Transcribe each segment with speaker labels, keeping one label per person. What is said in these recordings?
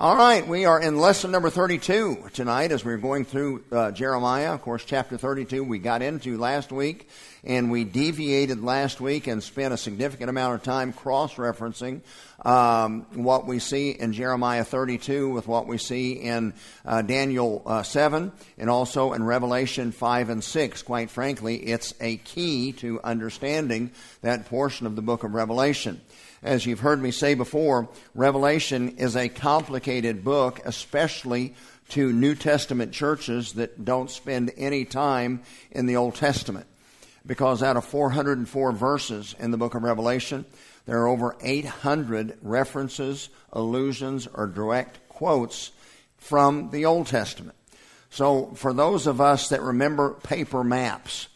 Speaker 1: All right, we are in lesson number 32 tonight as we're going through uh, Jeremiah. Of course, chapter 32 we got into last week, and we deviated last week and spent a significant amount of time cross referencing um, what we see in Jeremiah 32 with what we see in uh, Daniel uh, 7 and also in Revelation 5 and 6. Quite frankly, it's a key to understanding that portion of the book of Revelation. As you've heard me say before, Revelation is a complicated book, especially to New Testament churches that don't spend any time in the Old Testament. Because out of 404 verses in the book of Revelation, there are over 800 references, allusions, or direct quotes from the Old Testament. So, for those of us that remember paper maps,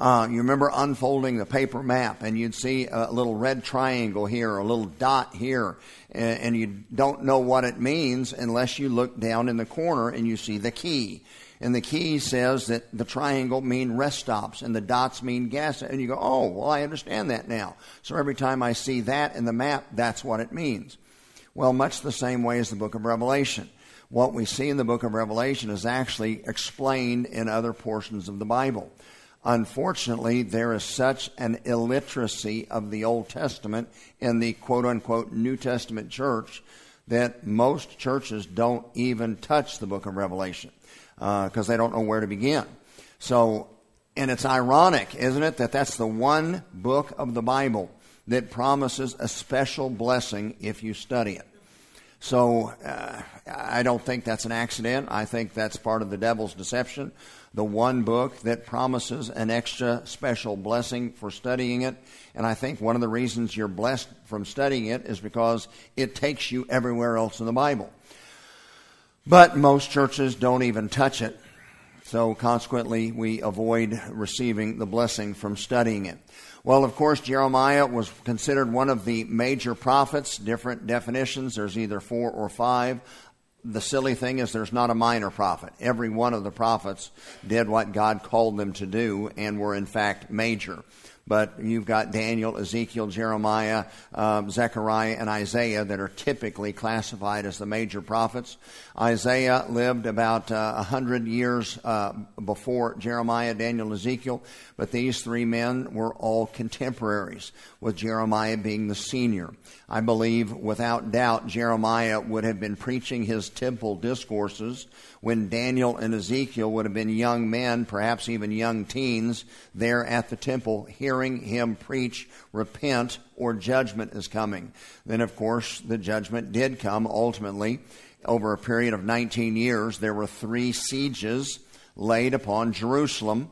Speaker 1: uh, you remember unfolding the paper map, and you'd see a little red triangle here, a little dot here, and, and you don't know what it means unless you look down in the corner and you see the key. And the key says that the triangle mean rest stops and the dots mean gas. And you go, oh, well, I understand that now. So every time I see that in the map, that's what it means. Well, much the same way as the book of Revelation. What we see in the book of Revelation is actually explained in other portions of the Bible. Unfortunately, there is such an illiteracy of the Old Testament in the quote unquote New Testament church that most churches don't even touch the book of Revelation because uh, they don't know where to begin. So, and it's ironic, isn't it, that that's the one book of the Bible that promises a special blessing if you study it. So, uh, I don't think that's an accident. I think that's part of the devil's deception the one book that promises an extra special blessing for studying it. And I think one of the reasons you're blessed from studying it is because it takes you everywhere else in the Bible. But most churches don't even touch it. So consequently, we avoid receiving the blessing from studying it. Well, of course, Jeremiah was considered one of the major prophets, different definitions. There's either four or five the silly thing is there's not a minor prophet. Every one of the prophets did what God called them to do and were in fact major but you've got Daniel, Ezekiel, Jeremiah, um, Zechariah, and Isaiah that are typically classified as the major prophets. Isaiah lived about uh, a uh, hundred years uh, before Jeremiah, Daniel, Ezekiel, but these three men were all contemporaries, with Jeremiah being the senior. I believe, without doubt, Jeremiah would have been preaching his temple discourses when Daniel and Ezekiel would have been young men, perhaps even young teens, there at the temple hearing him preach, repent, or judgment is coming. Then, of course, the judgment did come ultimately. Over a period of 19 years, there were three sieges laid upon Jerusalem.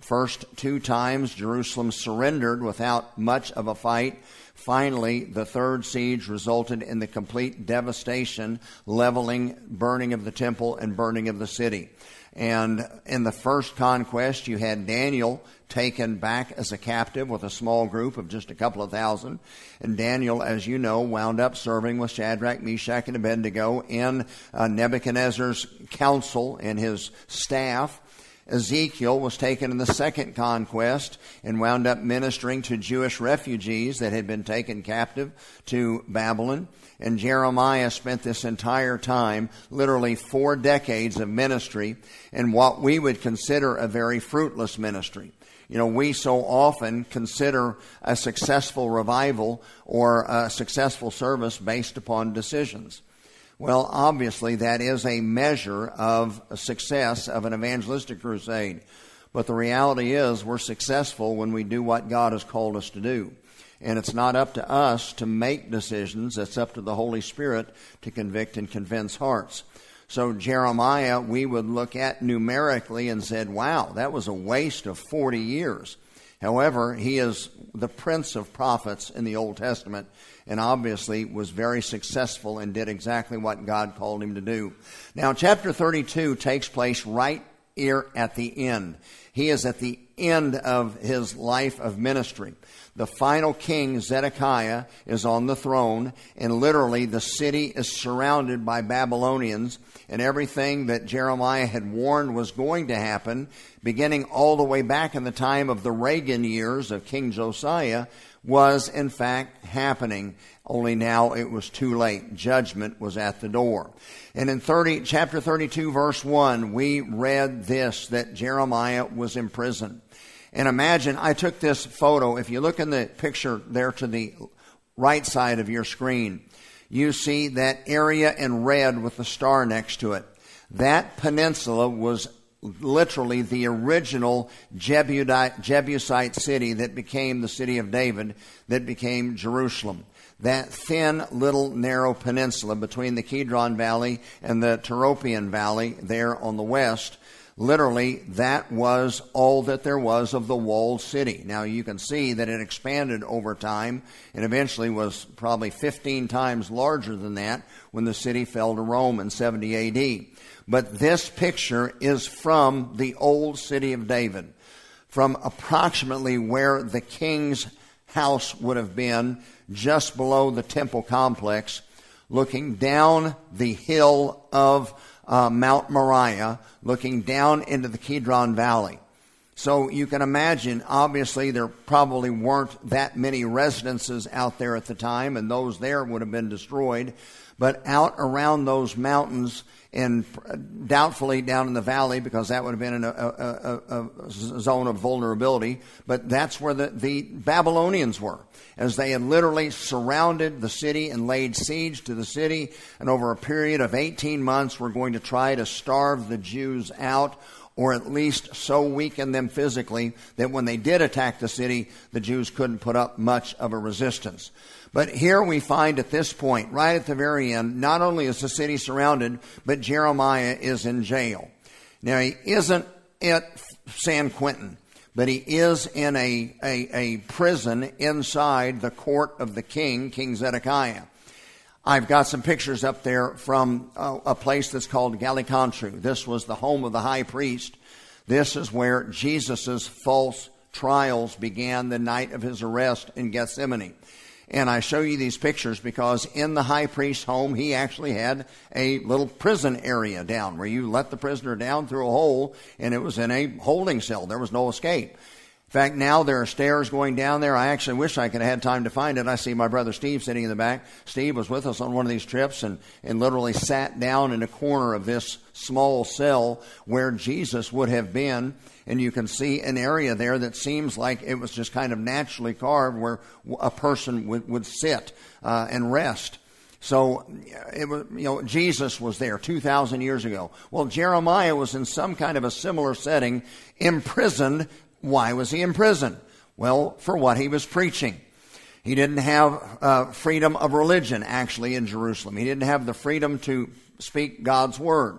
Speaker 1: First two times, Jerusalem surrendered without much of a fight. Finally, the third siege resulted in the complete devastation, leveling, burning of the temple, and burning of the city. And in the first conquest, you had Daniel taken back as a captive with a small group of just a couple of thousand. And Daniel, as you know, wound up serving with Shadrach, Meshach, and Abednego in uh, Nebuchadnezzar's council and his staff. Ezekiel was taken in the second conquest and wound up ministering to Jewish refugees that had been taken captive to Babylon. And Jeremiah spent this entire time, literally four decades of ministry, in what we would consider a very fruitless ministry. You know, we so often consider a successful revival or a successful service based upon decisions. Well, obviously, that is a measure of success of an evangelistic crusade. But the reality is, we're successful when we do what God has called us to do. And it's not up to us to make decisions, it's up to the Holy Spirit to convict and convince hearts. So, Jeremiah, we would look at numerically and said, wow, that was a waste of 40 years. However, he is the prince of prophets in the Old Testament, and obviously was very successful and did exactly what God called him to do. Now, chapter 32 takes place right here at the end. He is at the end of his life of ministry. The final king, Zedekiah, is on the throne, and literally the city is surrounded by Babylonians, and everything that Jeremiah had warned was going to happen, beginning all the way back in the time of the Reagan years of King Josiah, was in fact happening, only now it was too late. Judgment was at the door. And in 30, chapter 32, verse 1, we read this that Jeremiah was in prison. And imagine, I took this photo. If you look in the picture there to the right side of your screen, you see that area in red with the star next to it. That peninsula was literally the original Jebusite city that became the city of David, that became Jerusalem. That thin little narrow peninsula between the Kidron Valley and the Tyropoeon Valley there on the west literally that was all that there was of the walled city. Now you can see that it expanded over time and eventually was probably 15 times larger than that when the city fell to Rome in 70 AD. But this picture is from the old city of David, from approximately where the king's house would have been, just below the temple complex, looking down the hill of uh, Mount Moriah, looking down into the Kidron Valley. So you can imagine, obviously, there probably weren't that many residences out there at the time, and those there would have been destroyed. But out around those mountains, and doubtfully down in the valley because that would have been a, a, a, a zone of vulnerability. But that's where the, the Babylonians were, as they had literally surrounded the city and laid siege to the city. And over a period of 18 months, were going to try to starve the Jews out or at least so weaken them physically that when they did attack the city, the Jews couldn't put up much of a resistance. But here we find at this point, right at the very end, not only is the city surrounded, but Jeremiah is in jail. Now, he isn't at San Quentin, but he is in a, a, a prison inside the court of the king, King Zedekiah. I've got some pictures up there from a, a place that's called Gallicantu. This was the home of the high priest. This is where Jesus' false trials began the night of his arrest in Gethsemane. And I show you these pictures because in the high priest's home, he actually had a little prison area down where you let the prisoner down through a hole and it was in a holding cell. There was no escape. Fact, now there are stairs going down there. I actually wish I could have had time to find it. I see my brother Steve sitting in the back. Steve was with us on one of these trips and, and literally sat down in a corner of this small cell where Jesus would have been and you can see an area there that seems like it was just kind of naturally carved where a person would, would sit uh, and rest. So it was, you know, Jesus was there 2,000 years ago. Well, Jeremiah was in some kind of a similar setting, imprisoned. Why was he in prison? Well, for what he was preaching. He didn't have uh, freedom of religion, actually, in Jerusalem. He didn't have the freedom to speak God's word.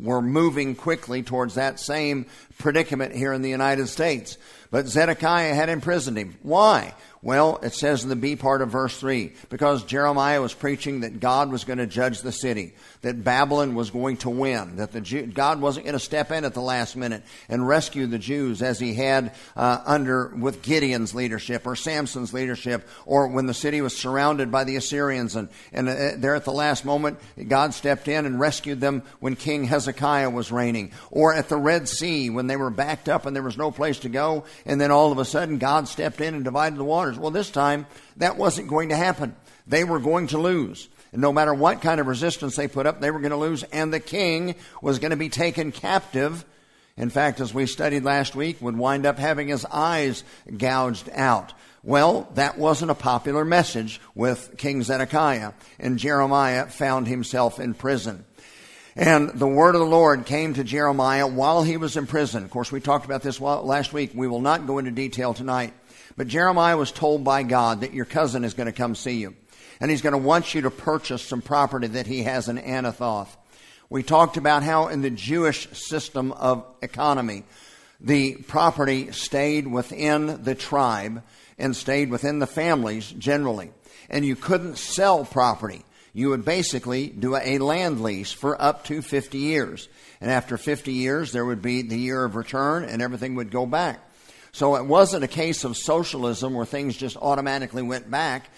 Speaker 1: We're moving quickly towards that same predicament here in the United States. But Zedekiah had imprisoned him. Why? Well, it says in the B part of verse 3 because Jeremiah was preaching that God was going to judge the city, that Babylon was going to win, that the Jew, God wasn't going to step in at the last minute and rescue the Jews as he had uh, under with Gideon's leadership or Samson's leadership, or when the city was surrounded by the Assyrians. And, and uh, there at the last moment, God stepped in and rescued them when King Hezekiah was reigning, or at the Red Sea when they were backed up and there was no place to go, and then all of a sudden God stepped in and divided the Well, this time that wasn't going to happen. They were going to lose. And no matter what kind of resistance they put up, they were going to lose, and the king was going to be taken captive. In fact, as we studied last week, would wind up having his eyes gouged out. Well, that wasn't a popular message with King Zedekiah, and Jeremiah found himself in prison. And the word of the Lord came to Jeremiah while he was in prison. Of course, we talked about this last week. We will not go into detail tonight. But Jeremiah was told by God that your cousin is going to come see you. And he's going to want you to purchase some property that he has in Anathoth. We talked about how in the Jewish system of economy, the property stayed within the tribe and stayed within the families generally. And you couldn't sell property. You would basically do a land lease for up to 50 years. And after 50 years, there would be the year of return and everything would go back. So it wasn't a case of socialism where things just automatically went back.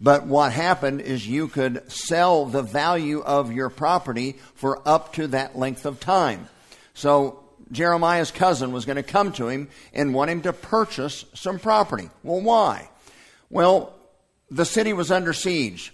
Speaker 1: But what happened is you could sell the value of your property for up to that length of time. So Jeremiah's cousin was going to come to him and want him to purchase some property. Well, why? Well, the city was under siege.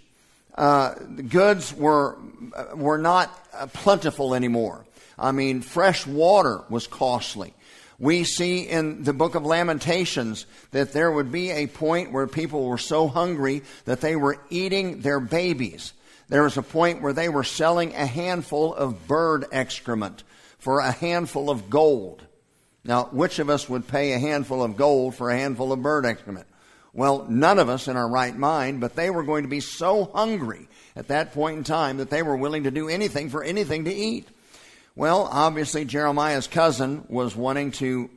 Speaker 1: Uh, the goods were, uh, were not uh, plentiful anymore. I mean, fresh water was costly. We see in the book of Lamentations that there would be a point where people were so hungry that they were eating their babies. There was a point where they were selling a handful of bird excrement for a handful of gold. Now, which of us would pay a handful of gold for a handful of bird excrement? Well, none of us in our right mind, but they were going to be so hungry at that point in time that they were willing to do anything for anything to eat. Well, obviously, Jeremiah's cousin was wanting to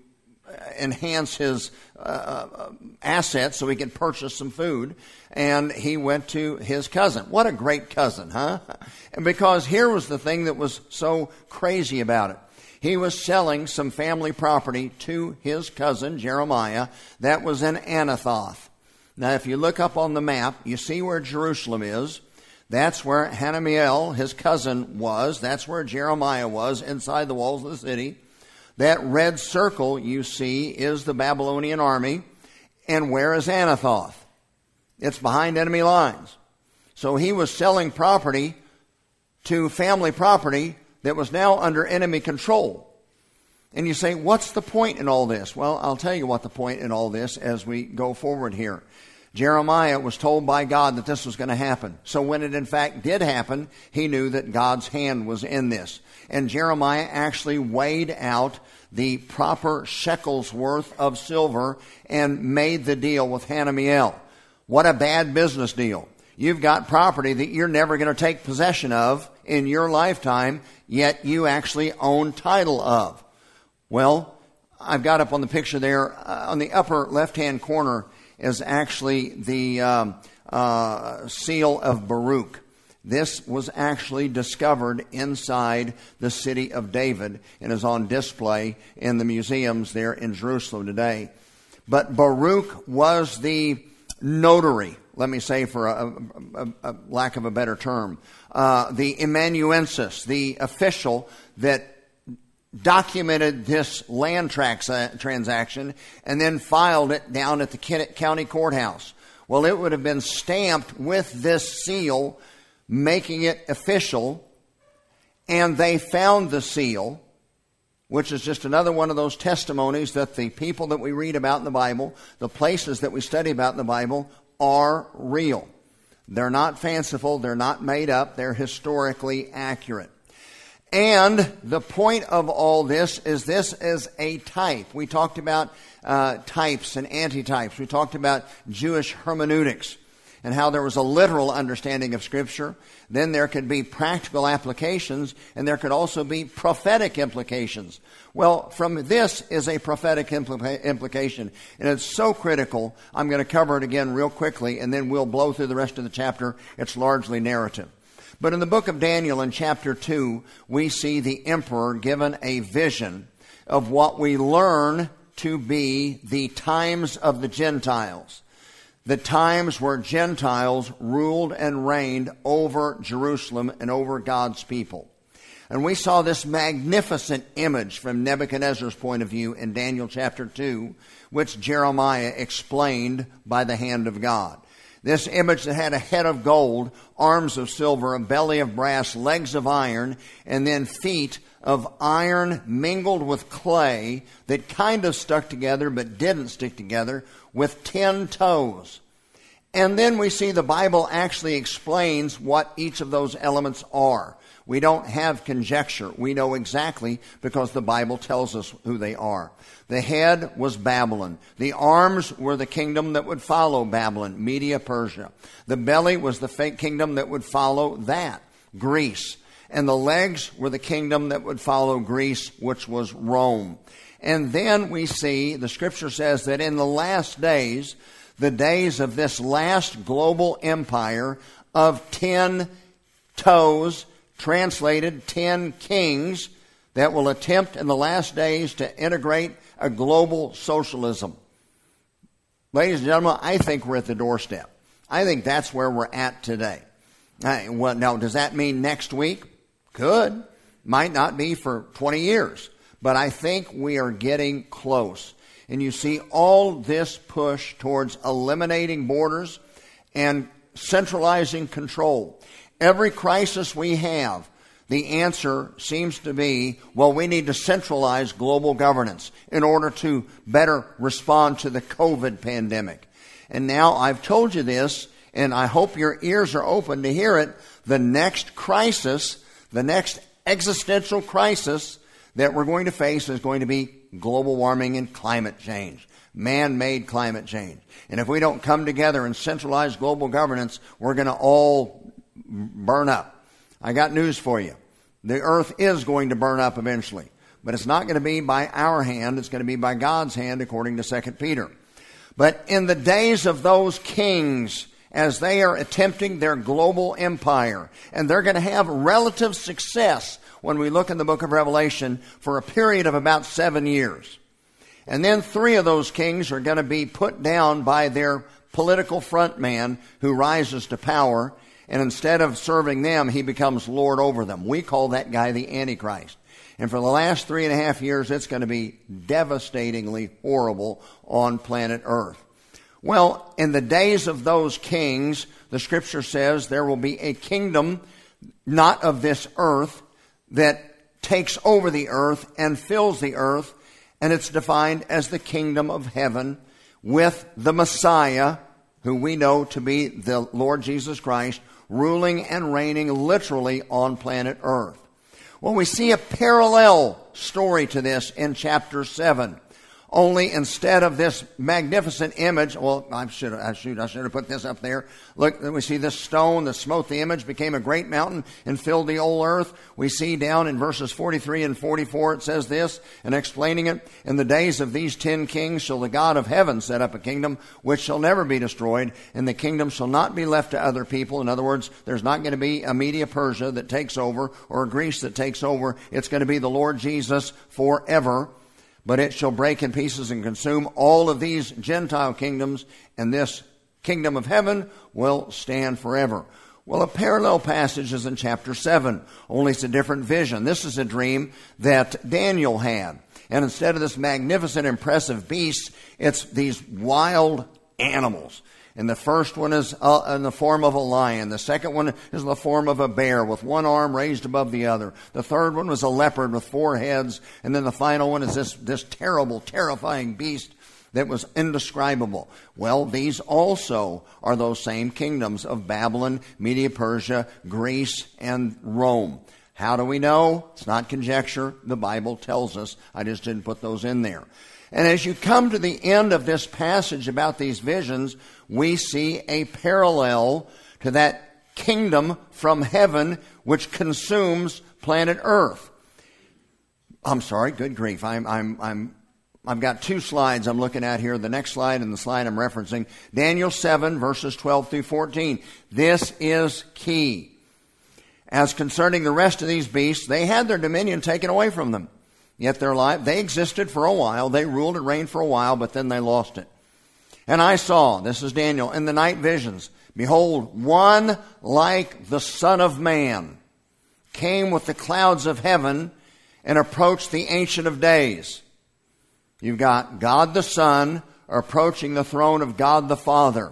Speaker 1: uh, enhance his uh, uh, assets so he could purchase some food, and he went to his cousin. What a great cousin, huh? And because here was the thing that was so crazy about it. He was selling some family property to his cousin Jeremiah that was in Anathoth. Now, if you look up on the map, you see where Jerusalem is. That's where Hanamiel, his cousin, was. That's where Jeremiah was, inside the walls of the city. That red circle you see is the Babylonian army. And where is Anathoth? It's behind enemy lines. So he was selling property to family property that was now under enemy control. And you say, what's the point in all this? Well, I'll tell you what the point in all this as we go forward here. Jeremiah was told by God that this was going to happen. So when it in fact did happen, he knew that God's hand was in this. And Jeremiah actually weighed out the proper shekels worth of silver and made the deal with Hanamiel. What a bad business deal. You've got property that you're never going to take possession of in your lifetime, yet you actually own title of. Well, I've got up on the picture there, uh, on the upper left hand corner, is actually the um, uh, seal of Baruch. This was actually discovered inside the city of David and is on display in the museums there in Jerusalem today. But Baruch was the notary, let me say for a, a, a lack of a better term, uh, the amanuensis, the official that documented this land uh, transaction and then filed it down at the Kennett county courthouse. Well, it would have been stamped with this seal, making it official, and they found the seal, which is just another one of those testimonies that the people that we read about in the Bible, the places that we study about in the Bible, are real. They're not fanciful, they're not made up, they're historically accurate. And the point of all this is this is a type. We talked about uh, types and antitypes. We talked about Jewish hermeneutics and how there was a literal understanding of Scripture. Then there could be practical applications, and there could also be prophetic implications. Well, from this is a prophetic impl- implication, and it's so critical. I'm going to cover it again real quickly, and then we'll blow through the rest of the chapter. It's largely narrative. But in the book of Daniel, in chapter 2, we see the emperor given a vision of what we learn to be the times of the Gentiles. The times where Gentiles ruled and reigned over Jerusalem and over God's people. And we saw this magnificent image from Nebuchadnezzar's point of view in Daniel chapter 2, which Jeremiah explained by the hand of God. This image that had a head of gold, arms of silver, a belly of brass, legs of iron, and then feet of iron mingled with clay that kind of stuck together but didn't stick together with ten toes. And then we see the Bible actually explains what each of those elements are. We don't have conjecture. We know exactly because the Bible tells us who they are. The head was Babylon. The arms were the kingdom that would follow Babylon, Media, Persia. The belly was the fake kingdom that would follow that, Greece. And the legs were the kingdom that would follow Greece, which was Rome. And then we see, the scripture says that in the last days, the days of this last global empire of ten toes, translated ten kings, that will attempt in the last days to integrate a global socialism. Ladies and gentlemen, I think we're at the doorstep. I think that's where we're at today. well, now, does that mean next week? Could. Might not be for 20 years. But I think we are getting close. and you see all this push towards eliminating borders and centralizing control. Every crisis we have, the answer seems to be well, we need to centralize global governance in order to better respond to the COVID pandemic. And now I've told you this, and I hope your ears are open to hear it. The next crisis, the next existential crisis that we're going to face is going to be global warming and climate change. Man made climate change. And if we don't come together and centralize global governance, we're going to all burn up. I got news for you. The earth is going to burn up eventually. But it's not going to be by our hand, it's going to be by God's hand, according to 2 Peter. But in the days of those kings, as they are attempting their global empire, and they're going to have relative success when we look in the book of Revelation for a period of about seven years. And then three of those kings are going to be put down by their political frontman who rises to power, and instead of serving them, he becomes Lord over them. We call that guy the Antichrist. And for the last three and a half years, it's going to be devastatingly horrible on planet Earth. Well, in the days of those kings, the scripture says there will be a kingdom not of this earth that takes over the earth and fills the earth, and it's defined as the kingdom of heaven with the Messiah, who we know to be the Lord Jesus Christ, ruling and reigning literally on planet earth. Well, we see a parallel story to this in chapter 7. Only instead of this magnificent image, well, I should, I should, I should have put this up there. Look, we see this stone that smote the image, became a great mountain, and filled the whole earth. We see down in verses 43 and 44, it says this, and explaining it, in the days of these ten kings shall the God of heaven set up a kingdom which shall never be destroyed, and the kingdom shall not be left to other people. In other words, there's not going to be a Media Persia that takes over or Greece that takes over. It's going to be the Lord Jesus forever but it shall break in pieces and consume all of these Gentile kingdoms, and this kingdom of heaven will stand forever. Well, a parallel passage is in chapter 7, only it's a different vision. This is a dream that Daniel had. And instead of this magnificent, impressive beast, it's these wild animals. And the first one is uh, in the form of a lion. The second one is in the form of a bear with one arm raised above the other. The third one was a leopard with four heads. And then the final one is this, this terrible, terrifying beast that was indescribable. Well, these also are those same kingdoms of Babylon, Media Persia, Greece, and Rome. How do we know? It's not conjecture. The Bible tells us. I just didn't put those in there. And as you come to the end of this passage about these visions, we see a parallel to that kingdom from heaven which consumes planet Earth. I'm sorry, good grief. I'm, I'm, I'm, I've got two slides I'm looking at here. The next slide and the slide I'm referencing. Daniel 7, verses 12 through 14. This is key. As concerning the rest of these beasts, they had their dominion taken away from them. Yet their life, they existed for a while, they ruled and reigned for a while, but then they lost it. And I saw, this is Daniel, in the night visions, behold, one like the Son of Man came with the clouds of heaven and approached the Ancient of Days. You've got God the Son approaching the throne of God the Father.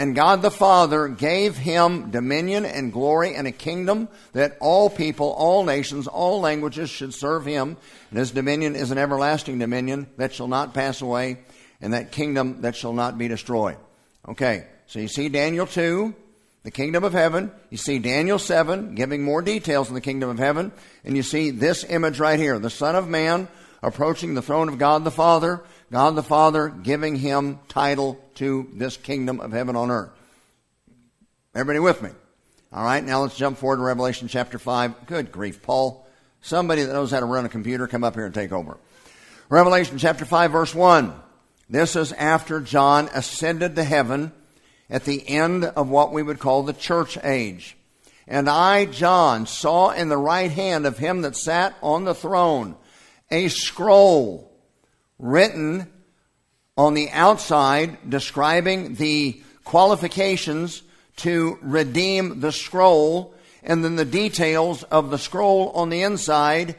Speaker 1: And God the Father gave him dominion and glory and a kingdom that all people, all nations, all languages should serve him. And his dominion is an everlasting dominion that shall not pass away, and that kingdom that shall not be destroyed. Okay, so you see Daniel 2, the kingdom of heaven. You see Daniel 7, giving more details of the kingdom of heaven. And you see this image right here the Son of Man approaching the throne of God the Father God the Father giving him title to this kingdom of heaven on earth. Everybody with me? All right, now let's jump forward to Revelation chapter 5. Good grief, Paul. Somebody that knows how to run a computer, come up here and take over. Revelation chapter 5, verse 1. This is after John ascended to heaven at the end of what we would call the church age. And I, John, saw in the right hand of him that sat on the throne a scroll written on the outside describing the qualifications to redeem the scroll, and then the details of the scroll on the inside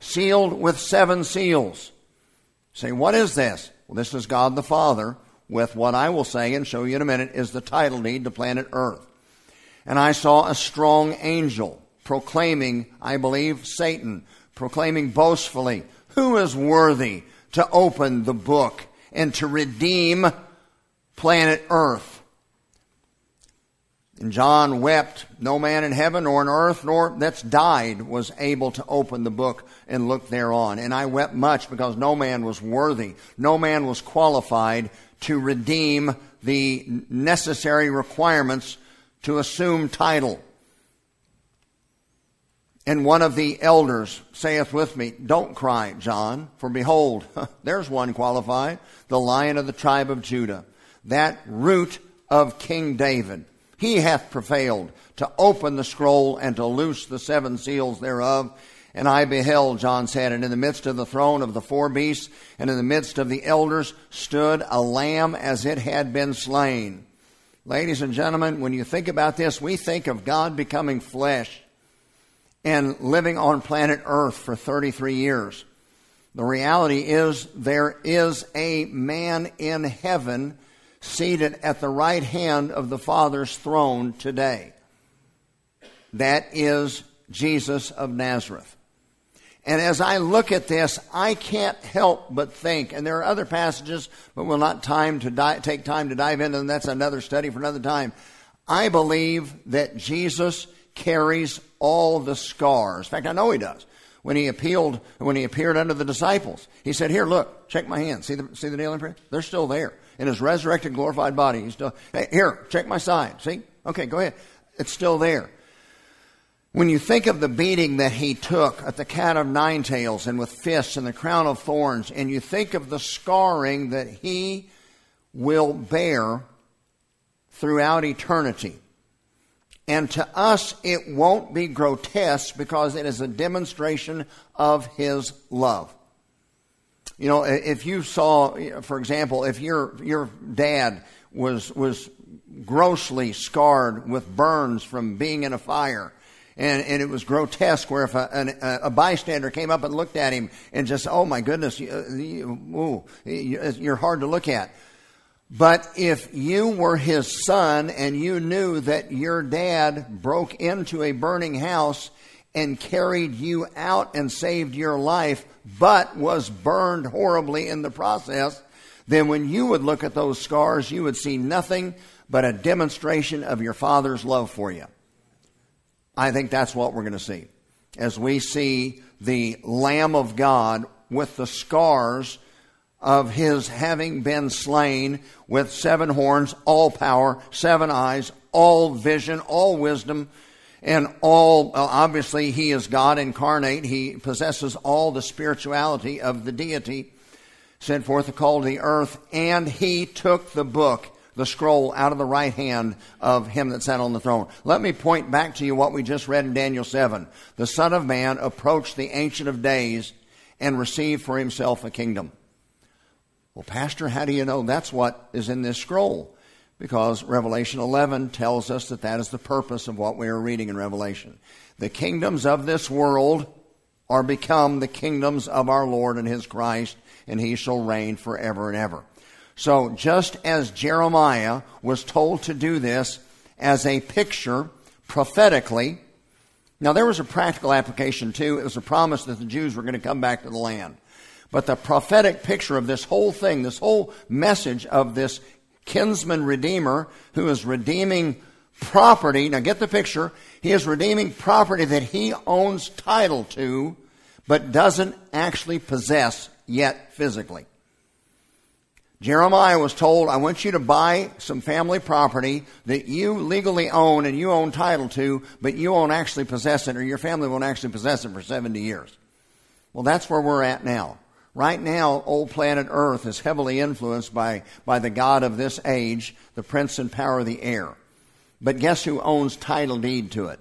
Speaker 1: sealed with seven seals. Say, what is this? well, this is God the Father, with what I will say and show you in a minute is the title deed to planet Earth. And I saw a strong angel proclaiming, I believe, Satan, proclaiming boastfully, Who is worthy to open the book and to redeem planet Earth? And John wept, no man in heaven or in earth nor that's died was able to open the book and look thereon. And I wept much because no man was worthy, no man was qualified to redeem the necessary requirements to assume title. And one of the elders saith with me, Don't cry, John, for behold, there's one qualified, the lion of the tribe of Judah, that root of King David. He hath prevailed to open the scroll and to loose the seven seals thereof. And I beheld, John said, and in the midst of the throne of the four beasts, and in the midst of the elders, stood a lamb as it had been slain. Ladies and gentlemen, when you think about this, we think of God becoming flesh and living on planet Earth for 33 years. The reality is there is a man in heaven seated at the right hand of the Father's throne today. That is Jesus of Nazareth. And as I look at this, I can't help but think, and there are other passages, but we'll not time to di- take time to dive into them. That's another study for another time. I believe that Jesus carries all the scars. In fact, I know he does. When he appealed, when he appeared unto the disciples, he said, "Here, look, check my hands. See the see the nail imprint? They're still there in his resurrected, glorified body. He's still, hey, here, check my side. See? Okay, go ahead. It's still there. When you think of the beating that he took at the cat of nine tails and with fists and the crown of thorns, and you think of the scarring that he will bear throughout eternity. And to us, it won't be grotesque because it is a demonstration of his love. You know, if you saw, for example, if your your dad was was grossly scarred with burns from being in a fire, and, and it was grotesque where if a, an, a bystander came up and looked at him and just, oh my goodness, you, you, ooh, you're hard to look at. But if you were his son and you knew that your dad broke into a burning house and carried you out and saved your life, but was burned horribly in the process, then when you would look at those scars, you would see nothing but a demonstration of your father's love for you. I think that's what we're going to see. As we see the Lamb of God with the scars of his having been slain with seven horns, all power, seven eyes, all vision, all wisdom, and all, obviously, he is God incarnate. He possesses all the spirituality of the deity, sent forth to call to the earth, and he took the book, the scroll, out of the right hand of him that sat on the throne. Let me point back to you what we just read in Daniel 7. The Son of Man approached the Ancient of Days and received for himself a kingdom. Well, Pastor, how do you know that's what is in this scroll? because Revelation 11 tells us that that is the purpose of what we are reading in Revelation. The kingdoms of this world are become the kingdoms of our Lord and his Christ, and he shall reign forever and ever. So, just as Jeremiah was told to do this as a picture prophetically, now there was a practical application too. It was a promise that the Jews were going to come back to the land. But the prophetic picture of this whole thing, this whole message of this kinsman redeemer who is redeeming property. Now get the picture. He is redeeming property that he owns title to, but doesn't actually possess yet physically. Jeremiah was told, I want you to buy some family property that you legally own and you own title to, but you won't actually possess it or your family won't actually possess it for 70 years. Well, that's where we're at now. Right now, old planet Earth is heavily influenced by, by the God of this age, the prince and power of the air. But guess who owns title deed to it?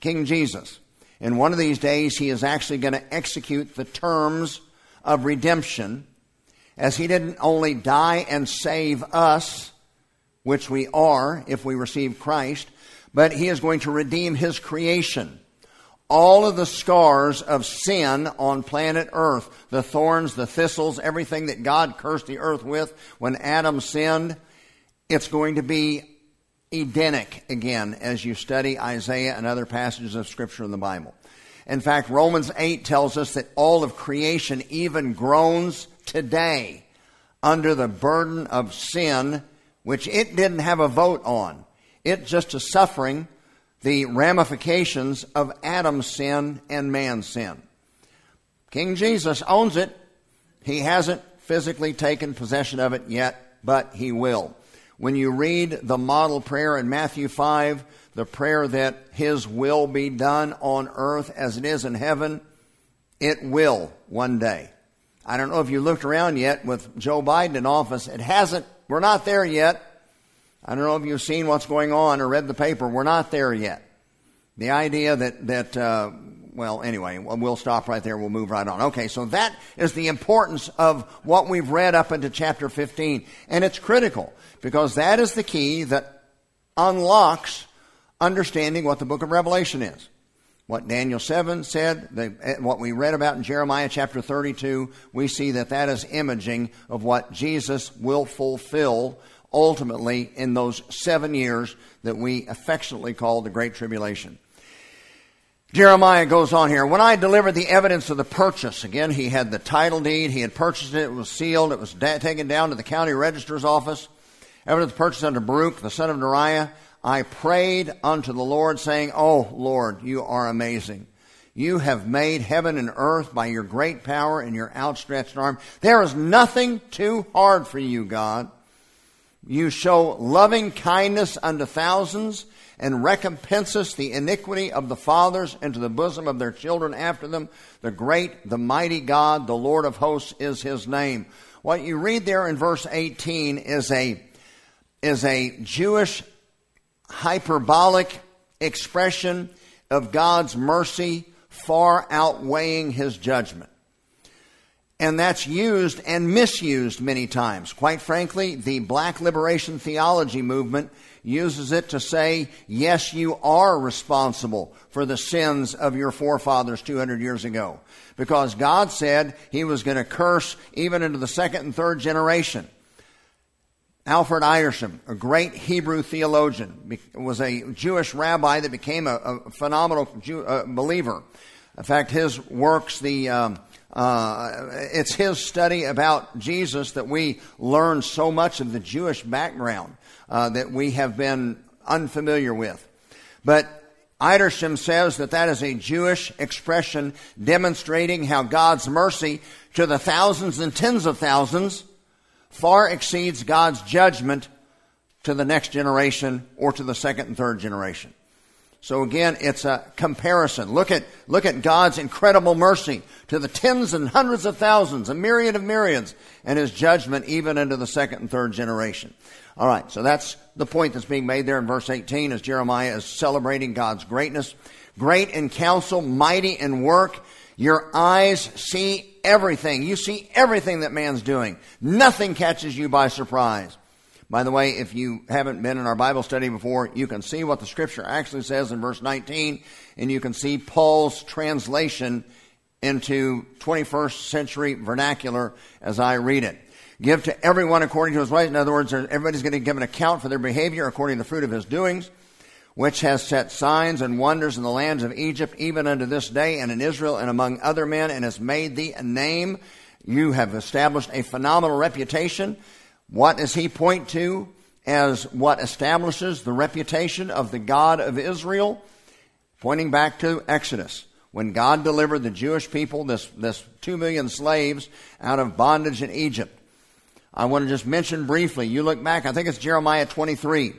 Speaker 1: King Jesus. And one of these days, he is actually going to execute the terms of redemption, as he didn't only die and save us, which we are if we receive Christ, but he is going to redeem his creation all of the scars of sin on planet Earth, the thorns, the thistles, everything that God cursed the earth with when Adam sinned, it's going to be Edenic again as you study Isaiah and other passages of Scripture in the Bible. In fact, Romans 8 tells us that all of creation even groans today under the burden of sin, which it didn't have a vote on. It's just a suffering the ramifications of Adam's sin and man's sin. King Jesus owns it. He hasn't physically taken possession of it yet, but he will. When you read the model prayer in Matthew 5, the prayer that His will be done on earth as it is in heaven, it will one day. I don't know if you looked around yet with Joe Biden in office. It hasn't. We're not there yet. I don't know if you've seen what's going on or read the paper. We're not there yet. The idea that, that uh, well, anyway, we'll stop right there. We'll move right on. Okay, so that is the importance of what we've read up into chapter 15. And it's critical because that is the key that unlocks understanding what the book of Revelation is. What Daniel 7 said, eh, what we read about in Jeremiah chapter 32, we see that that is imaging of what Jesus will fulfill ultimately in those seven years that we affectionately call the Great Tribulation. Jeremiah goes on here. When I delivered the evidence of the purchase, again, he had the title deed, he had purchased it, it was sealed, it was da- taken down to the county registrar's office. Evidence purchased unto Baruch, the son of Neriah. I prayed unto the Lord, saying, Oh, Lord, you are amazing. You have made heaven and earth by your great power and your outstretched arm. There is nothing too hard for you, God. You show loving kindness unto thousands and recompensest the iniquity of the fathers into the bosom of their children after them. The great, the mighty God, the Lord of hosts is his name. What you read there in verse 18 is a, is a Jewish hyperbolic expression of God's mercy far outweighing his judgment. And that's used and misused many times. Quite frankly, the black liberation theology movement uses it to say, yes, you are responsible for the sins of your forefathers 200 years ago. Because God said he was going to curse even into the second and third generation. Alfred Edersheim, a great Hebrew theologian, was a Jewish rabbi that became a, a phenomenal Jew, uh, believer. In fact, his works, the um, uh, it's his study about Jesus that we learn so much of the Jewish background uh, that we have been unfamiliar with. But Edersheim says that that is a Jewish expression demonstrating how God's mercy to the thousands and tens of thousands far exceeds God's judgment to the next generation or to the second and third generation. So again, it's a comparison. Look at, look at God's incredible mercy to the tens and hundreds of thousands, a myriad of myriads, and his judgment even into the second and third generation. All right, so that's the point that's being made there in verse 18 as Jeremiah is celebrating God's greatness. Great in counsel, mighty in work. Your eyes see everything. You see everything that man's doing. Nothing catches you by surprise. By the way, if you haven't been in our Bible study before, you can see what the scripture actually says in verse 19, and you can see Paul's translation into 21st century vernacular as I read it. Give to everyone according to his ways. In other words, everybody's going to give an account for their behavior according to the fruit of his doings which has set signs and wonders in the lands of Egypt, even unto this day, and in Israel, and among other men, and has made thee a name. You have established a phenomenal reputation. What does he point to as what establishes the reputation of the God of Israel? Pointing back to Exodus. When God delivered the Jewish people, this, this two million slaves, out of bondage in Egypt. I want to just mention briefly, you look back, I think it's Jeremiah 23.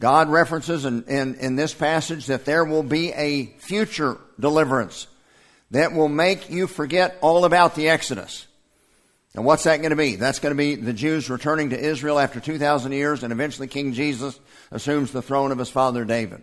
Speaker 1: God references in, in, in, this passage that there will be a future deliverance that will make you forget all about the Exodus. And what's that going to be? That's going to be the Jews returning to Israel after 2,000 years, and eventually King Jesus assumes the throne of his father David.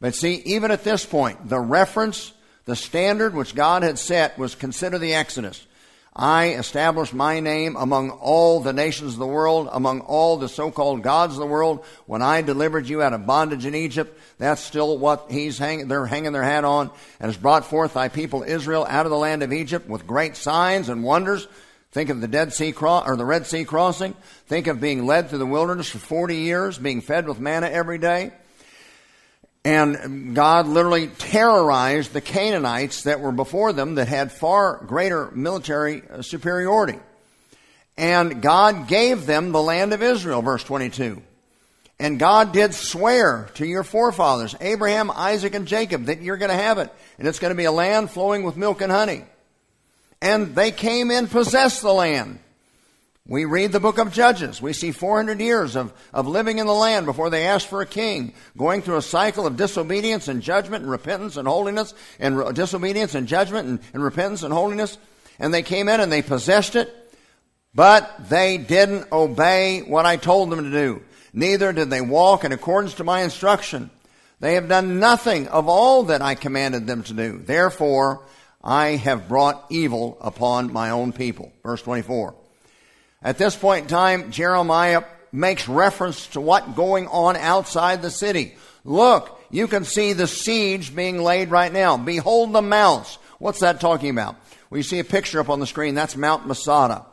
Speaker 1: But see, even at this point, the reference, the standard which God had set was consider the Exodus. I established my name among all the nations of the world, among all the so-called gods of the world. When I delivered you out of bondage in Egypt, that's still what he's hanging, they're hanging their hat on, and has brought forth thy people Israel out of the land of Egypt with great signs and wonders. Think of the Dead Sea or the Red Sea crossing. Think of being led through the wilderness for 40 years, being fed with manna every day. And God literally terrorized the Canaanites that were before them that had far greater military uh, superiority. And God gave them the land of Israel, verse 22. And God did swear to your forefathers, Abraham, Isaac, and Jacob, that you're going to have it. And it's going to be a land flowing with milk and honey. And they came and possessed the land. We read the book of Judges. We see 400 years of, of living in the land before they asked for a king, going through a cycle of disobedience and judgment and repentance and holiness, and re- disobedience and judgment and, and repentance and holiness. And they came in and they possessed it, but they didn't obey what I told them to do. Neither did they walk in accordance to my instruction. They have done nothing of all that I commanded them to do. Therefore, I have brought evil upon my own people. Verse 24. At this point in time, Jeremiah makes reference to what going on outside the city. Look, you can see the siege being laid right now. Behold the mounts. What's that talking about? Well, see a picture up on the screen. That's Mount Masada.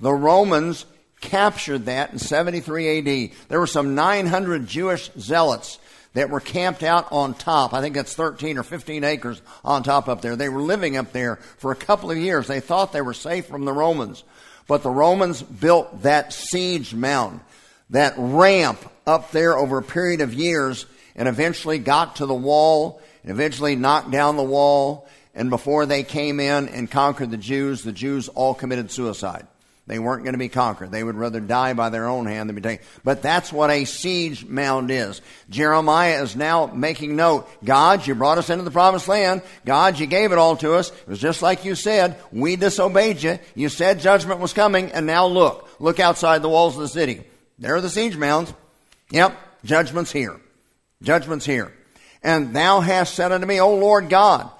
Speaker 1: The Romans captured that in 73 AD. There were some 900 Jewish zealots that were camped out on top. I think that's 13 or 15 acres on top up there. They were living up there for a couple of years. They thought they were safe from the Romans. But the Romans built that siege mound, that ramp up there over a period of years and eventually got to the wall and eventually knocked down the wall. And before they came in and conquered the Jews, the Jews all committed suicide. They weren't going to be conquered. They would rather die by their own hand than be taken. But that's what a siege mound is. Jeremiah is now making note. God, you brought us into the promised land. God, you gave it all to us. It was just like you said. We disobeyed you. You said judgment was coming. And now look. Look outside the walls of the city. There are the siege mounds. Yep. Judgment's here. Judgment's here. And thou hast said unto me, O Lord God,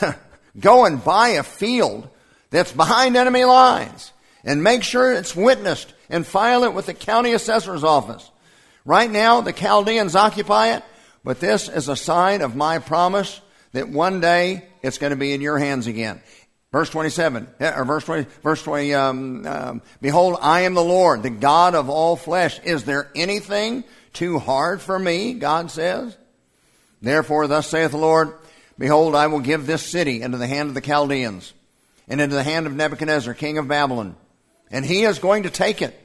Speaker 1: go and buy a field that's behind enemy lines and make sure it's witnessed and file it with the county assessor's office. Right now, the Chaldeans occupy it, but this is a sign of my promise that one day it's going to be in your hands again. Verse 27, eh, or verse 20, verse 20, um, um, behold, I am the Lord, the God of all flesh. Is there anything too hard for me? God says. Therefore, thus saith the Lord, behold, I will give this city into the hand of the Chaldeans and into the hand of Nebuchadnezzar, king of Babylon and he is going to take it.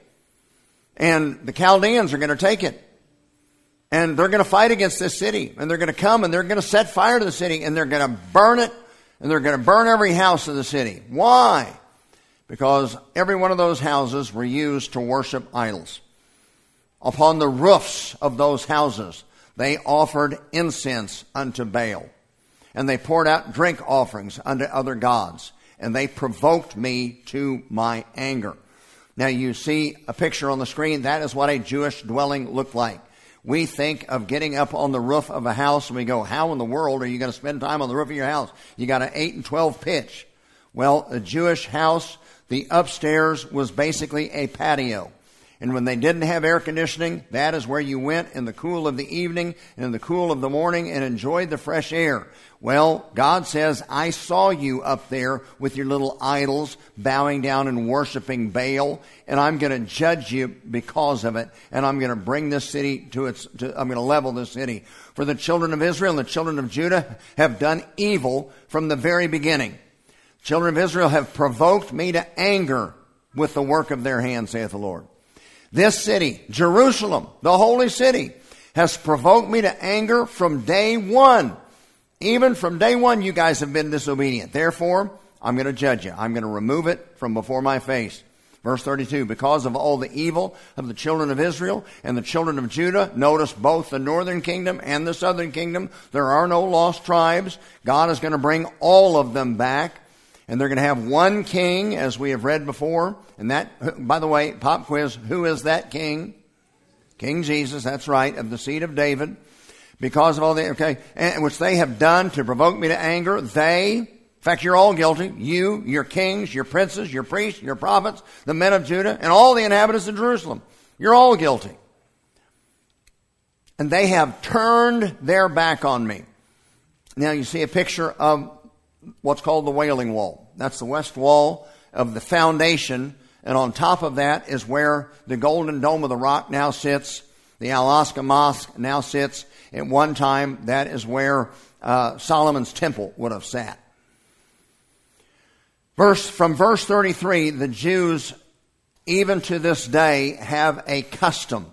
Speaker 1: And the Chaldeans are going to take it. And they're going to fight against this city. And they're going to come and they're going to set fire to the city and they're going to burn it. And they're going to burn every house of the city. Why? Because every one of those houses were used to worship idols. Upon the roofs of those houses, they offered incense unto Baal. And they poured out drink offerings unto other gods and they provoked me to my anger. Now you see a picture on the screen. That is what a Jewish dwelling looked like. We think of getting up on the roof of a house and we go, how in the world are you going to spend time on the roof of your house? You got an 8 and 12 pitch. Well, a Jewish house, the upstairs was basically a patio. And when they didn't have air conditioning, that is where you went in the cool of the evening and in the cool of the morning and enjoyed the fresh air. Well, God says, I saw you up there with your little idols bowing down and worshiping Baal, and I'm going to judge you because of it, and I'm going to bring this city to its, to, I'm going to level this city. For the children of Israel and the children of Judah have done evil from the very beginning. Children of Israel have provoked me to anger with the work of their hands, saith the Lord. This city, Jerusalem, the holy city, has provoked me to anger from day one. Even from day one, you guys have been disobedient. Therefore, I'm going to judge you. I'm going to remove it from before my face. Verse 32, because of all the evil of the children of Israel and the children of Judah, notice both the northern kingdom and the southern kingdom, there are no lost tribes. God is going to bring all of them back. And they're going to have one king, as we have read before. And that, by the way, pop quiz, who is that king? King Jesus, that's right, of the seed of David. Because of all the, okay, and, which they have done to provoke me to anger, they, in fact, you're all guilty. You, your kings, your princes, your priests, your prophets, the men of Judah, and all the inhabitants of Jerusalem. You're all guilty. And they have turned their back on me. Now you see a picture of what's called the Wailing Wall. That's the west wall of the foundation, and on top of that is where the Golden Dome of the Rock now sits. The Al-Aqsa Mosque now sits. At one time, that is where uh, Solomon's temple would have sat. Verse, from verse 33, the Jews, even to this day, have a custom.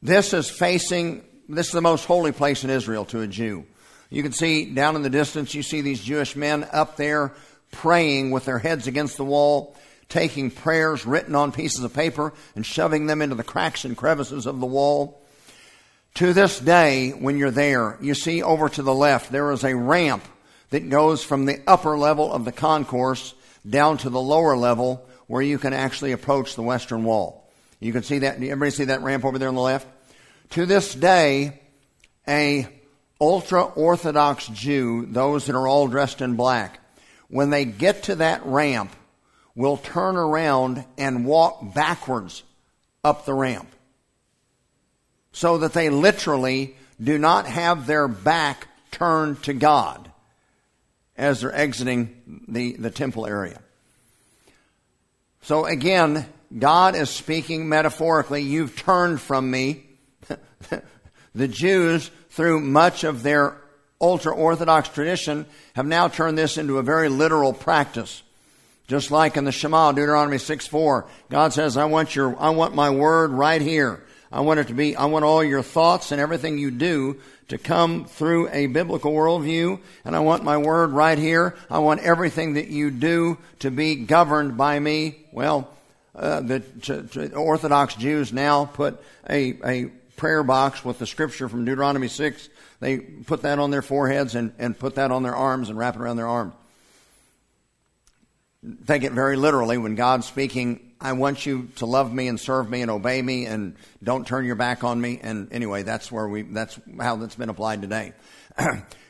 Speaker 1: This is facing, this is the most holy place in Israel to a Jew. You can see down in the distance, you see these Jewish men up there praying with their heads against the wall, taking prayers written on pieces of paper and shoving them into the cracks and crevices of the wall. To this day, when you're there, you see over to the left, there is a ramp that goes from the upper level of the concourse down to the lower level where you can actually approach the western wall. You can see that. Everybody see that ramp over there on the left? To this day, a ultra Orthodox Jew, those that are all dressed in black, when they get to that ramp, will turn around and walk backwards up the ramp. So that they literally do not have their back turned to God as they're exiting the, the temple area. So again, God is speaking metaphorically. You've turned from me. the Jews, through much of their ultra Orthodox tradition, have now turned this into a very literal practice. Just like in the Shema, Deuteronomy 6 4, God says, I want your, I want my word right here. I want it to be, I want all your thoughts and everything you do to come through a biblical worldview, and I want my word right here. I want everything that you do to be governed by me. Well, uh, the to, to Orthodox Jews now put a, a prayer box with the scripture from Deuteronomy 6. They put that on their foreheads and, and put that on their arms and wrap it around their arms. Take it very literally when God's speaking I want you to love me and serve me and obey me and don't turn your back on me. And anyway, that's where we, that's how that's been applied today.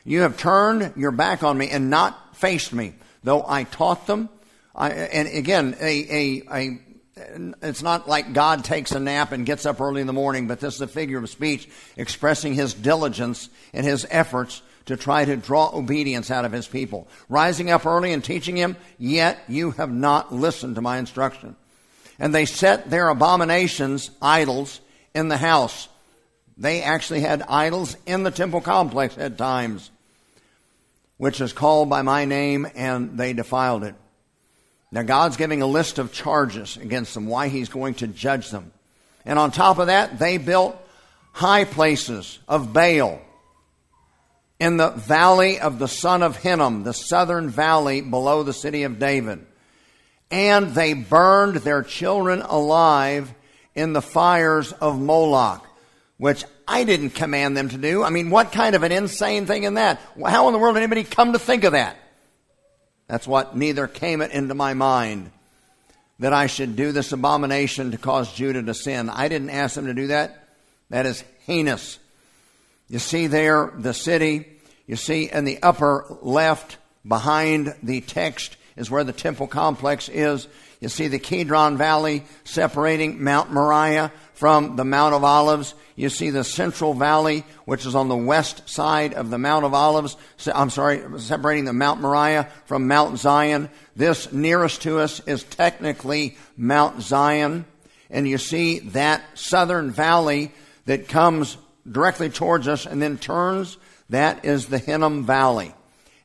Speaker 1: you have turned your back on me and not faced me, though I taught them. I, and again, a, a, a, it's not like God takes a nap and gets up early in the morning, but this is a figure of speech expressing his diligence and his efforts to try to draw obedience out of his people. Rising up early and teaching him, yet you have not listened to my instruction and they set their abominations, idols, in the house. They actually had idols in the temple complex at times, which is called by my name, and they defiled it. Now, God's giving a list of charges against them, why He's going to judge them. And on top of that, they built high places of Baal in the valley of the son of Hinnom, the southern valley below the city of David and they burned their children alive in the fires of Moloch, which I didn't command them to do. I mean, what kind of an insane thing in that? How in the world did anybody come to think of that? That's what neither came it into my mind that I should do this abomination to cause Judah to sin. I didn't ask them to do that. That is heinous. You see there the city. You see in the upper left behind the text is where the temple complex is. You see the Kidron Valley separating Mount Moriah from the Mount of Olives. You see the Central Valley, which is on the west side of the Mount of Olives. I'm sorry, separating the Mount Moriah from Mount Zion. This nearest to us is technically Mount Zion. And you see that southern valley that comes directly towards us and then turns. That is the Hinnom Valley.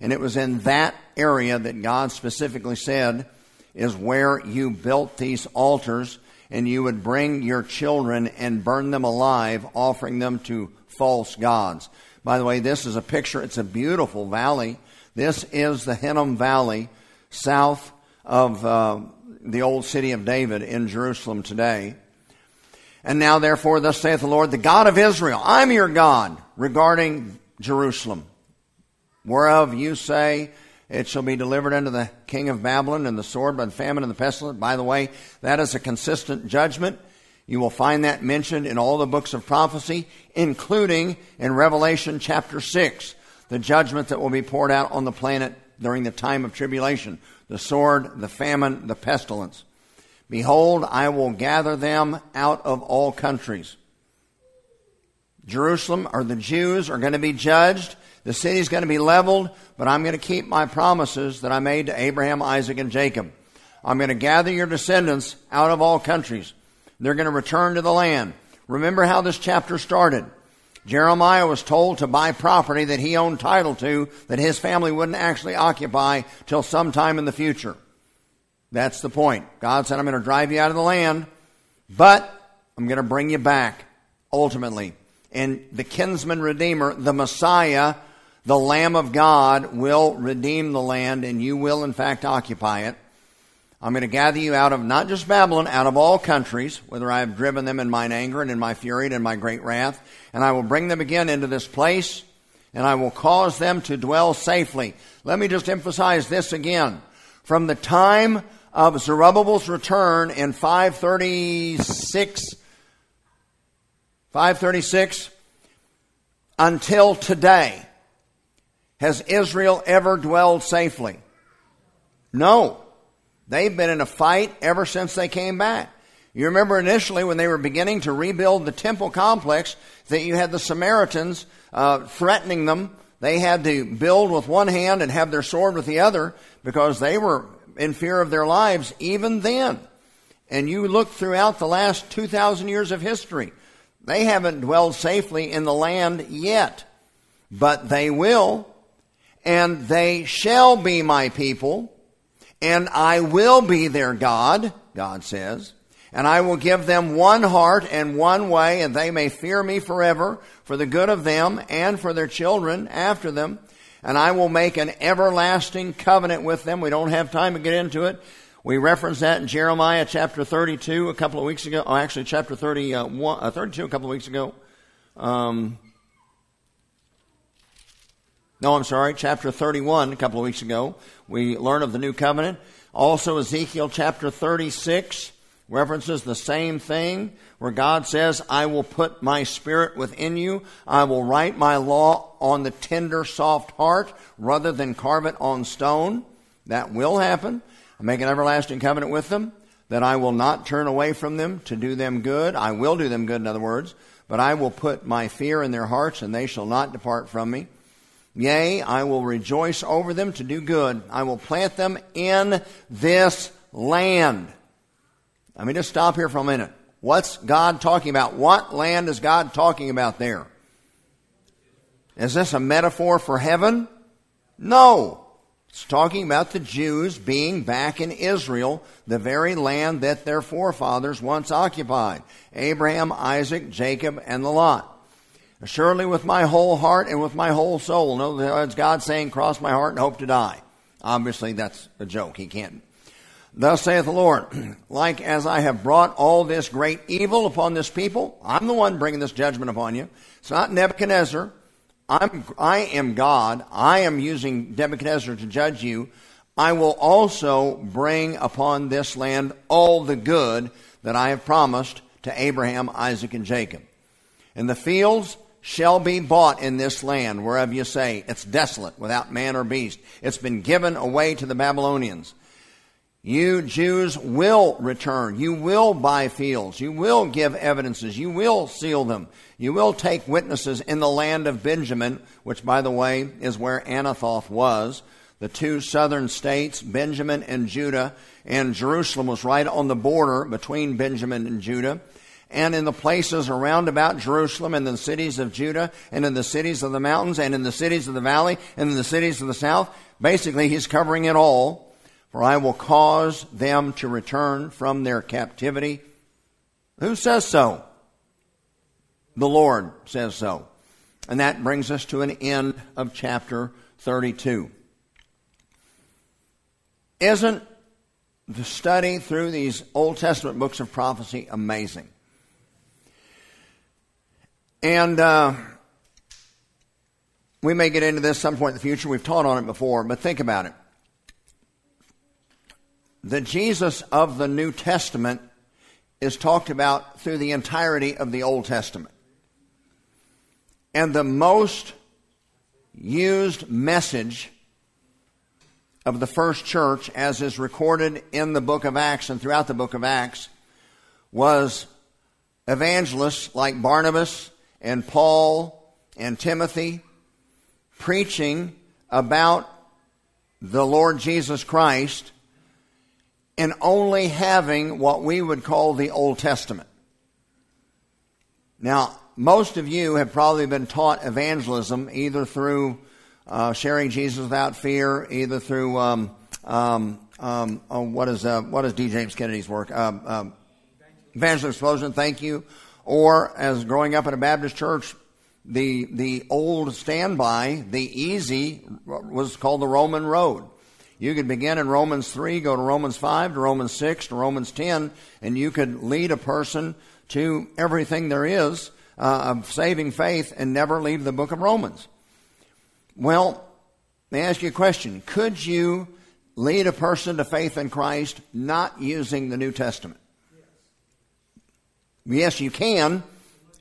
Speaker 1: And it was in that area that God specifically said is where you built these altars and you would bring your children and burn them alive, offering them to false gods. By the way, this is a picture. It's a beautiful valley. This is the Hinnom Valley, south of uh, the old city of David in Jerusalem today. And now, therefore, thus saith the Lord, the God of Israel, I'm your God regarding Jerusalem whereof you say, it shall be delivered unto the king of Babylon and the sword by the famine and the pestilence. By the way, that is a consistent judgment. You will find that mentioned in all the books of prophecy, including in Revelation chapter 6, the judgment that will be poured out on the planet during the time of tribulation the sword, the famine, the pestilence. Behold, I will gather them out of all countries. Jerusalem or the Jews are going to be judged. The city is going to be leveled, but I'm going to keep my promises that I made to Abraham, Isaac, and Jacob. I'm going to gather your descendants out of all countries. They're going to return to the land. Remember how this chapter started. Jeremiah was told to buy property that he owned title to that his family wouldn't actually occupy till sometime in the future. That's the point. God said, I'm going to drive you out of the land, but I'm going to bring you back ultimately. And the kinsman redeemer, the Messiah, the Lamb of God, will redeem the land and you will in fact occupy it. I'm going to gather you out of not just Babylon, out of all countries, whether I have driven them in mine anger and in my fury and in my great wrath, and I will bring them again into this place, and I will cause them to dwell safely. Let me just emphasize this again. From the time of Zerubbabel's return in 536, 536 until today, has Israel ever dwelled safely? No. They've been in a fight ever since they came back. You remember initially when they were beginning to rebuild the temple complex that you had the Samaritans uh, threatening them. They had to build with one hand and have their sword with the other because they were in fear of their lives even then. And you look throughout the last 2,000 years of history, they haven't dwelled safely in the land yet. But they will, and they shall be my people and I will be their God, God says, and I will give them one heart and one way, and they may fear me forever for the good of them and for their children after them. And I will make an everlasting covenant with them. We don't have time to get into it. We referenced that in Jeremiah chapter 32 a couple of weeks ago. Oh, actually, chapter 31, uh, 32 a couple of weeks ago. Um, no, I'm sorry, chapter 31 a couple of weeks ago. We learn of the new covenant. Also, Ezekiel chapter 36 references the same thing where God says, I will put my spirit within you. I will write my law on the tender, soft heart rather than carve it on stone. That will happen. I make an everlasting covenant with them that I will not turn away from them to do them good. I will do them good, in other words, but I will put my fear in their hearts and they shall not depart from me. Yea, I will rejoice over them to do good. I will plant them in this land. Let me just stop here for a minute. What's God talking about? What land is God talking about there? Is this a metaphor for heaven? No. It's talking about the Jews being back in Israel, the very land that their forefathers once occupied Abraham, Isaac, Jacob, and the Lot. Surely with my whole heart and with my whole soul. No, it's God saying, cross my heart and hope to die. Obviously, that's a joke. He can't. Thus saith the Lord, like as I have brought all this great evil upon this people, I'm the one bringing this judgment upon you. It's not Nebuchadnezzar. I'm, I am God. I am using Nebuchadnezzar to judge you. I will also bring upon this land all the good that I have promised to Abraham, Isaac, and Jacob. In the fields shall be bought in this land, whereof you say, It's desolate, without man or beast. It's been given away to the Babylonians. You Jews will return. You will buy fields. You will give evidences. You will seal them. You will take witnesses in the land of Benjamin, which, by the way, is where Anathoth was. The two southern states, Benjamin and Judah, and Jerusalem was right on the border between Benjamin and Judah and in the places around about Jerusalem and in the cities of Judah and in the cities of the mountains and in the cities of the valley and in the cities of the south. Basically, he's covering it all. For I will cause them to return from their captivity. Who says so? The Lord says so. And that brings us to an end of chapter 32. Isn't the study through these Old Testament books of prophecy amazing? And uh, we may get into this some point in the future. We've taught on it before, but think about it. The Jesus of the New Testament is talked about through the entirety of the Old Testament. And the most used message of the first church, as is recorded in the book of Acts and throughout the book of Acts, was evangelists like Barnabas and Paul and Timothy preaching about the Lord Jesus Christ and only having what we would call the Old Testament. Now, most of you have probably been taught evangelism either through uh, sharing Jesus without fear, either through um, um, um, oh, what is uh, what is D. James Kennedy's work? Um, um, Evangelism Explosion. Thank you. Or as growing up in a Baptist church, the the old standby, the easy was called the Roman Road. You could begin in Romans 3, go to Romans 5, to Romans 6, to Romans 10, and you could lead a person to everything there is uh, of saving faith and never leave the book of Romans. Well, let me ask you a question. Could you lead a person to faith in Christ not using the New Testament? Yes, you can,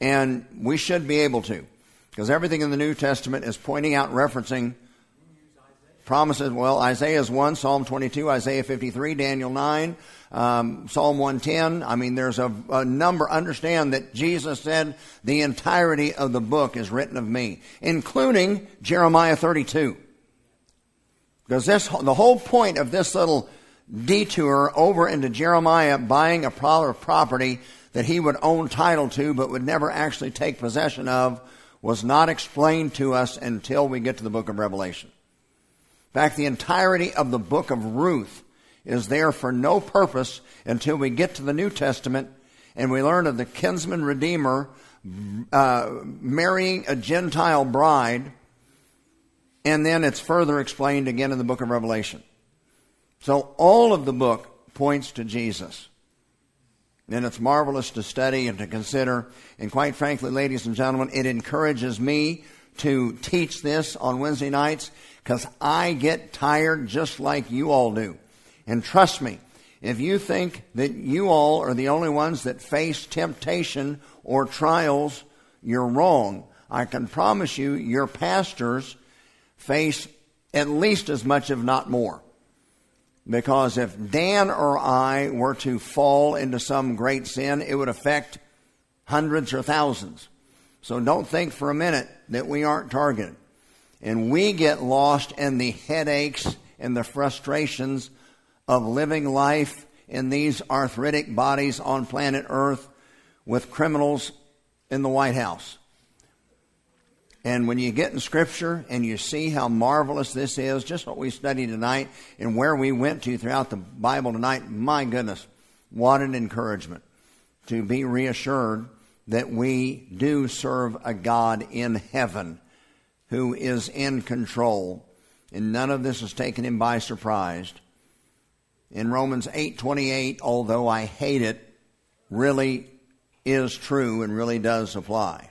Speaker 1: and we should be able to. Because everything in the New Testament is pointing out, referencing promises. Well, Isaiah's 1, Psalm 22, Isaiah 53, Daniel 9, um, Psalm 110. I mean, there's a, a, number. Understand that Jesus said the entirety of the book is written of me, including Jeremiah 32. Because this, the whole point of this little detour over into Jeremiah buying a property that he would own title to but would never actually take possession of was not explained to us until we get to the book of Revelation. In fact, the entirety of the book of Ruth is there for no purpose until we get to the New Testament and we learn of the kinsman redeemer uh, marrying a Gentile bride, and then it's further explained again in the book of Revelation. So all of the book points to Jesus. And it's marvelous to study and to consider. And quite frankly, ladies and gentlemen, it encourages me to teach this on Wednesday nights because I get tired just like you all do. And trust me, if you think that you all are the only ones that face temptation or trials, you're wrong. I can promise you, your pastors face at least as much, if not more. Because if Dan or I were to fall into some great sin, it would affect hundreds or thousands. So don't think for a minute that we aren't targeted. And we get lost in the headaches and the frustrations of living life in these arthritic bodies on planet Earth with criminals in the White House. And when you get in Scripture and you see how marvelous this is, just what we studied tonight and where we went to throughout the Bible tonight, my goodness, what an encouragement to be reassured that we do serve a God in heaven who is in control. And none of this has taken him by surprise. In Romans 8:28, although I hate it, really is true and really does apply.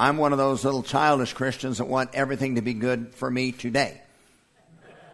Speaker 1: I'm one of those little childish Christians that want everything to be good for me today.